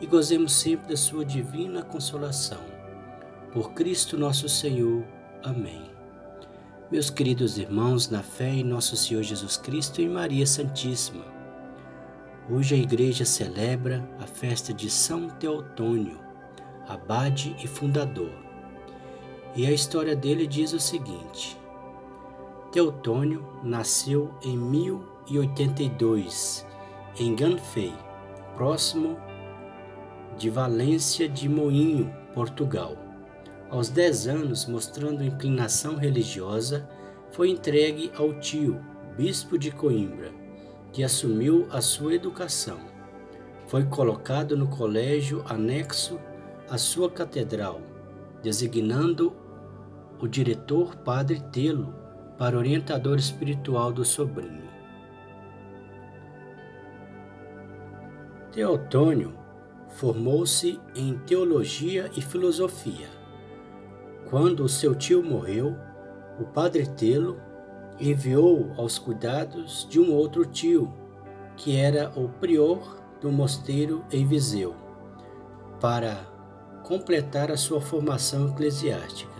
e gozemos sempre da sua divina consolação. Por Cristo nosso Senhor. Amém. Meus queridos irmãos, na fé em nosso Senhor Jesus Cristo e Maria Santíssima, hoje a igreja celebra a festa de São Teotônio, abade e fundador. E a história dele diz o seguinte: Teotônio nasceu em 1082 em Ganfei, próximo de Valência de Moinho, Portugal. Aos 10 anos, mostrando inclinação religiosa, foi entregue ao tio, bispo de Coimbra, que assumiu a sua educação. Foi colocado no colégio anexo à sua catedral, designando o diretor Padre Telo para orientador espiritual do sobrinho. Teotônio formou-se em teologia e filosofia. Quando seu tio morreu, o padre Telo enviou aos cuidados de um outro tio, que era o prior do mosteiro em Viseu, para completar a sua formação eclesiástica.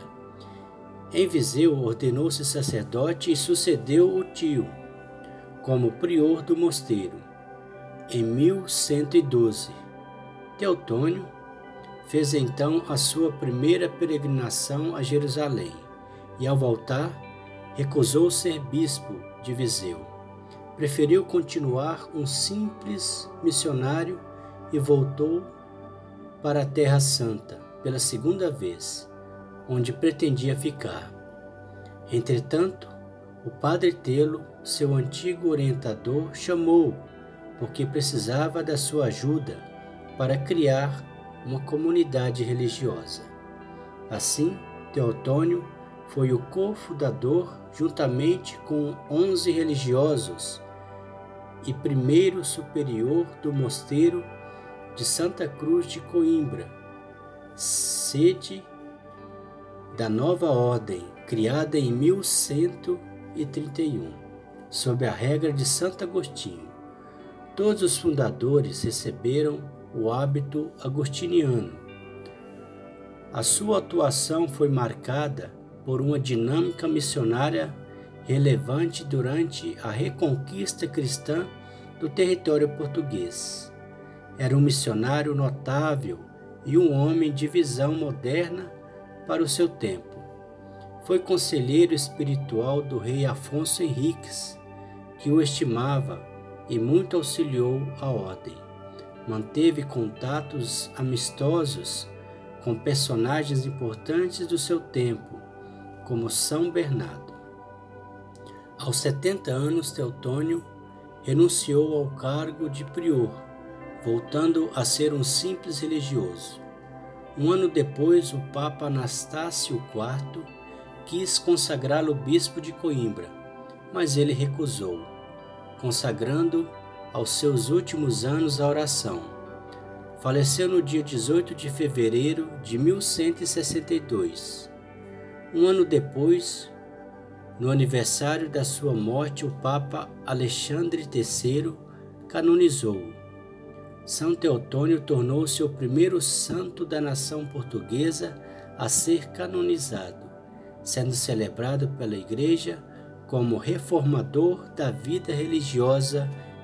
Em Viseu, ordenou-se sacerdote e sucedeu o tio como prior do mosteiro em 1112 Teotônio fez então a sua primeira peregrinação a Jerusalém e, ao voltar, recusou ser bispo de Viseu. Preferiu continuar um simples missionário e voltou para a Terra Santa pela segunda vez, onde pretendia ficar. Entretanto, o padre Telo, seu antigo orientador, chamou porque precisava da sua ajuda para criar uma comunidade religiosa. Assim, Teotônio foi o cofundador, juntamente com onze religiosos, e primeiro superior do mosteiro de Santa Cruz de Coimbra, sede da nova ordem, criada em 1131, sob a regra de Santo Agostinho. Todos os fundadores receberam o hábito agostiniano. A sua atuação foi marcada por uma dinâmica missionária relevante durante a reconquista cristã do território português. Era um missionário notável e um homem de visão moderna para o seu tempo. Foi conselheiro espiritual do rei Afonso Henriques, que o estimava e muito auxiliou a ordem manteve contatos amistosos com personagens importantes do seu tempo, como São Bernardo. Aos 70 anos, Teotônio renunciou ao cargo de prior, voltando a ser um simples religioso. Um ano depois, o Papa Anastácio IV quis consagrá-lo bispo de Coimbra, mas ele recusou, consagrando aos seus últimos anos a oração. Faleceu no dia 18 de fevereiro de 1162. Um ano depois, no aniversário da sua morte, o Papa Alexandre III canonizou-o. São Teotônio tornou-se o primeiro santo da nação portuguesa a ser canonizado, sendo celebrado pela Igreja como reformador da vida religiosa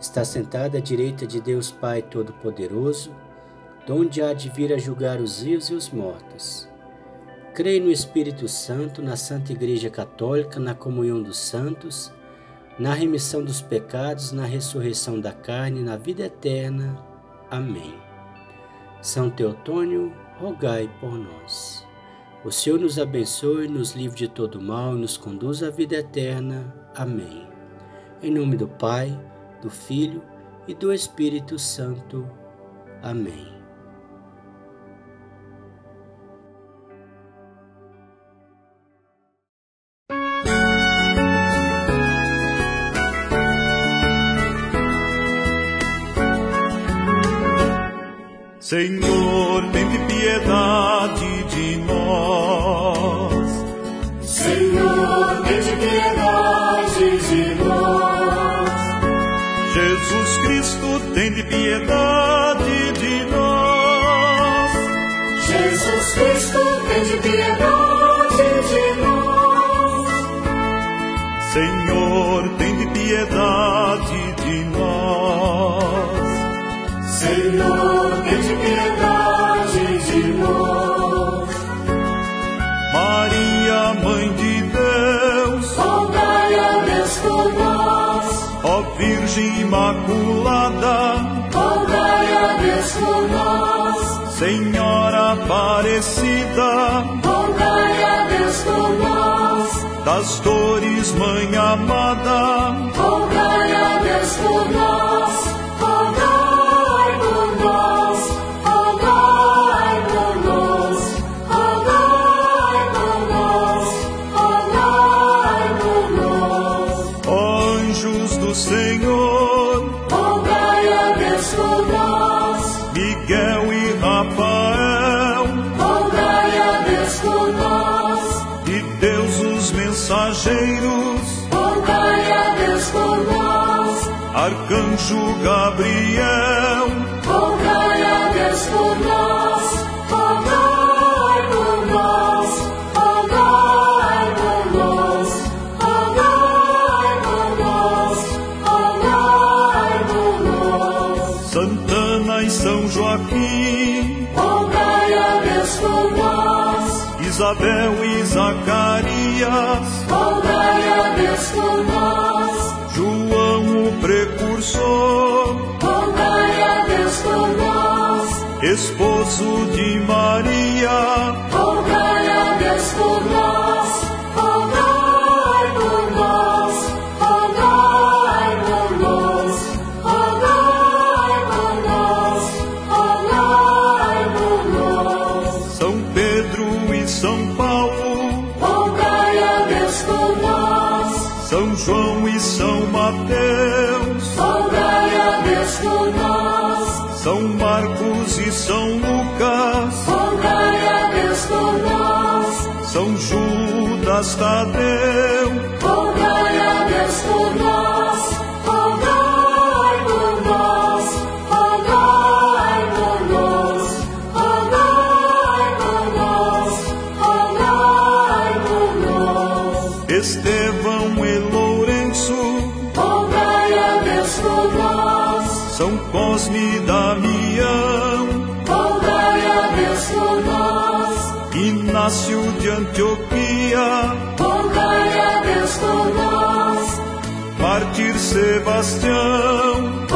Está sentada à direita de Deus Pai Todo-Poderoso, donde há de vir a julgar os vivos e os mortos. Creio no Espírito Santo, na Santa Igreja Católica, na comunhão dos santos, na remissão dos pecados, na ressurreição da carne, na vida eterna. Amém. São Teotônio, rogai por nós. O Senhor nos abençoe, nos livre de todo mal e nos conduz à vida eterna. Amém. Em nome do Pai, do Filho e do Espírito Santo. Amém. Senhor, tem piedade de nós. Piedade de nós. Jesus Cristo, tem piedade de nós. Senhor, tem piedade de nós. Senhor, tem piedade de nós. Maria, Mãe de Deus, Rogai a Deus por nós. ó Virgem Imaculada, Por nós. Senhora Aparecida, Rogai a Deus por nós. das dores, Mãe amada, Rogai a Deus por nós. Rogai por nós. Rogai por nós. Rogai por nós. Rogai por nós. ó anjos do Senhor, Rogai a Deus por nós. Miguel e Rafael, Rogai a Deus por nós. de Deus os mensageiros, Rogai a Deus por nós. Arcanjo Gabriel, Zacarias, Rogai a Deus por nós. João o precursor, Rogai a Deus por nós. esposo de Maria, Rogai São Mateus, Rogai a Deus por nós. São Marcos e São Lucas, Rogai a Deus por nós. São Judas Tadeu, Rogai a Deus por nós. Rogai por nós. Rogai por nós. Rogai por nós. Rogai por nós. Estevão Cosme Damião, Rogai a Deus por nós. Inácio de Antioquia, Rogai a Deus por nós. Mártir Sebastião,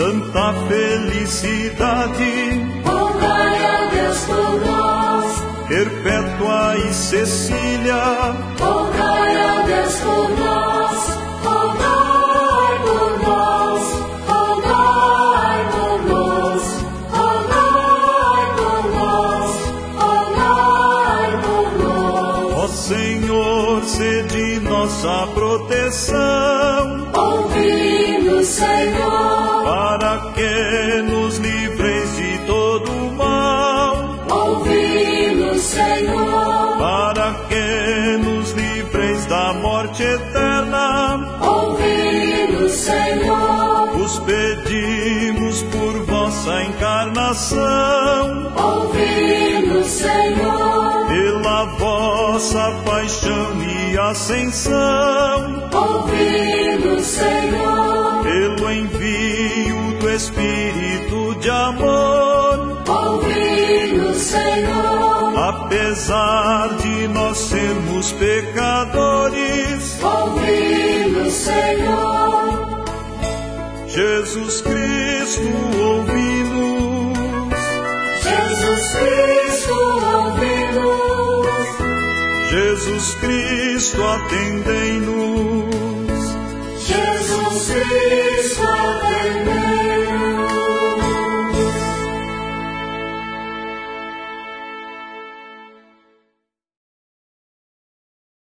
Santa Felicidade, Rogai a Deus por nós. Perpétua e Cecília, Rogai a Deus por nós. Rogai por nós. Rogai por nós. Rogai por nós. Rogai por nós. ó Senhor, sede nossa proteção, morte eterna, Ouvi-nos, Senhor, Os pedimos por vossa encarnação, ouvi-nos, Senhor, pela vossa paixão e ascensão, ouvi-nos, Senhor, pelo envio do Espírito de amor. ouvi-nos, Senhor, Apesar de nós sermos pecadores, ouvi-nos, Senhor, Jesus Cristo ouvi-nos, Jesus Cristo, ouvi-nos, Jesus Cristo atendei-nos, Jesus Cristo.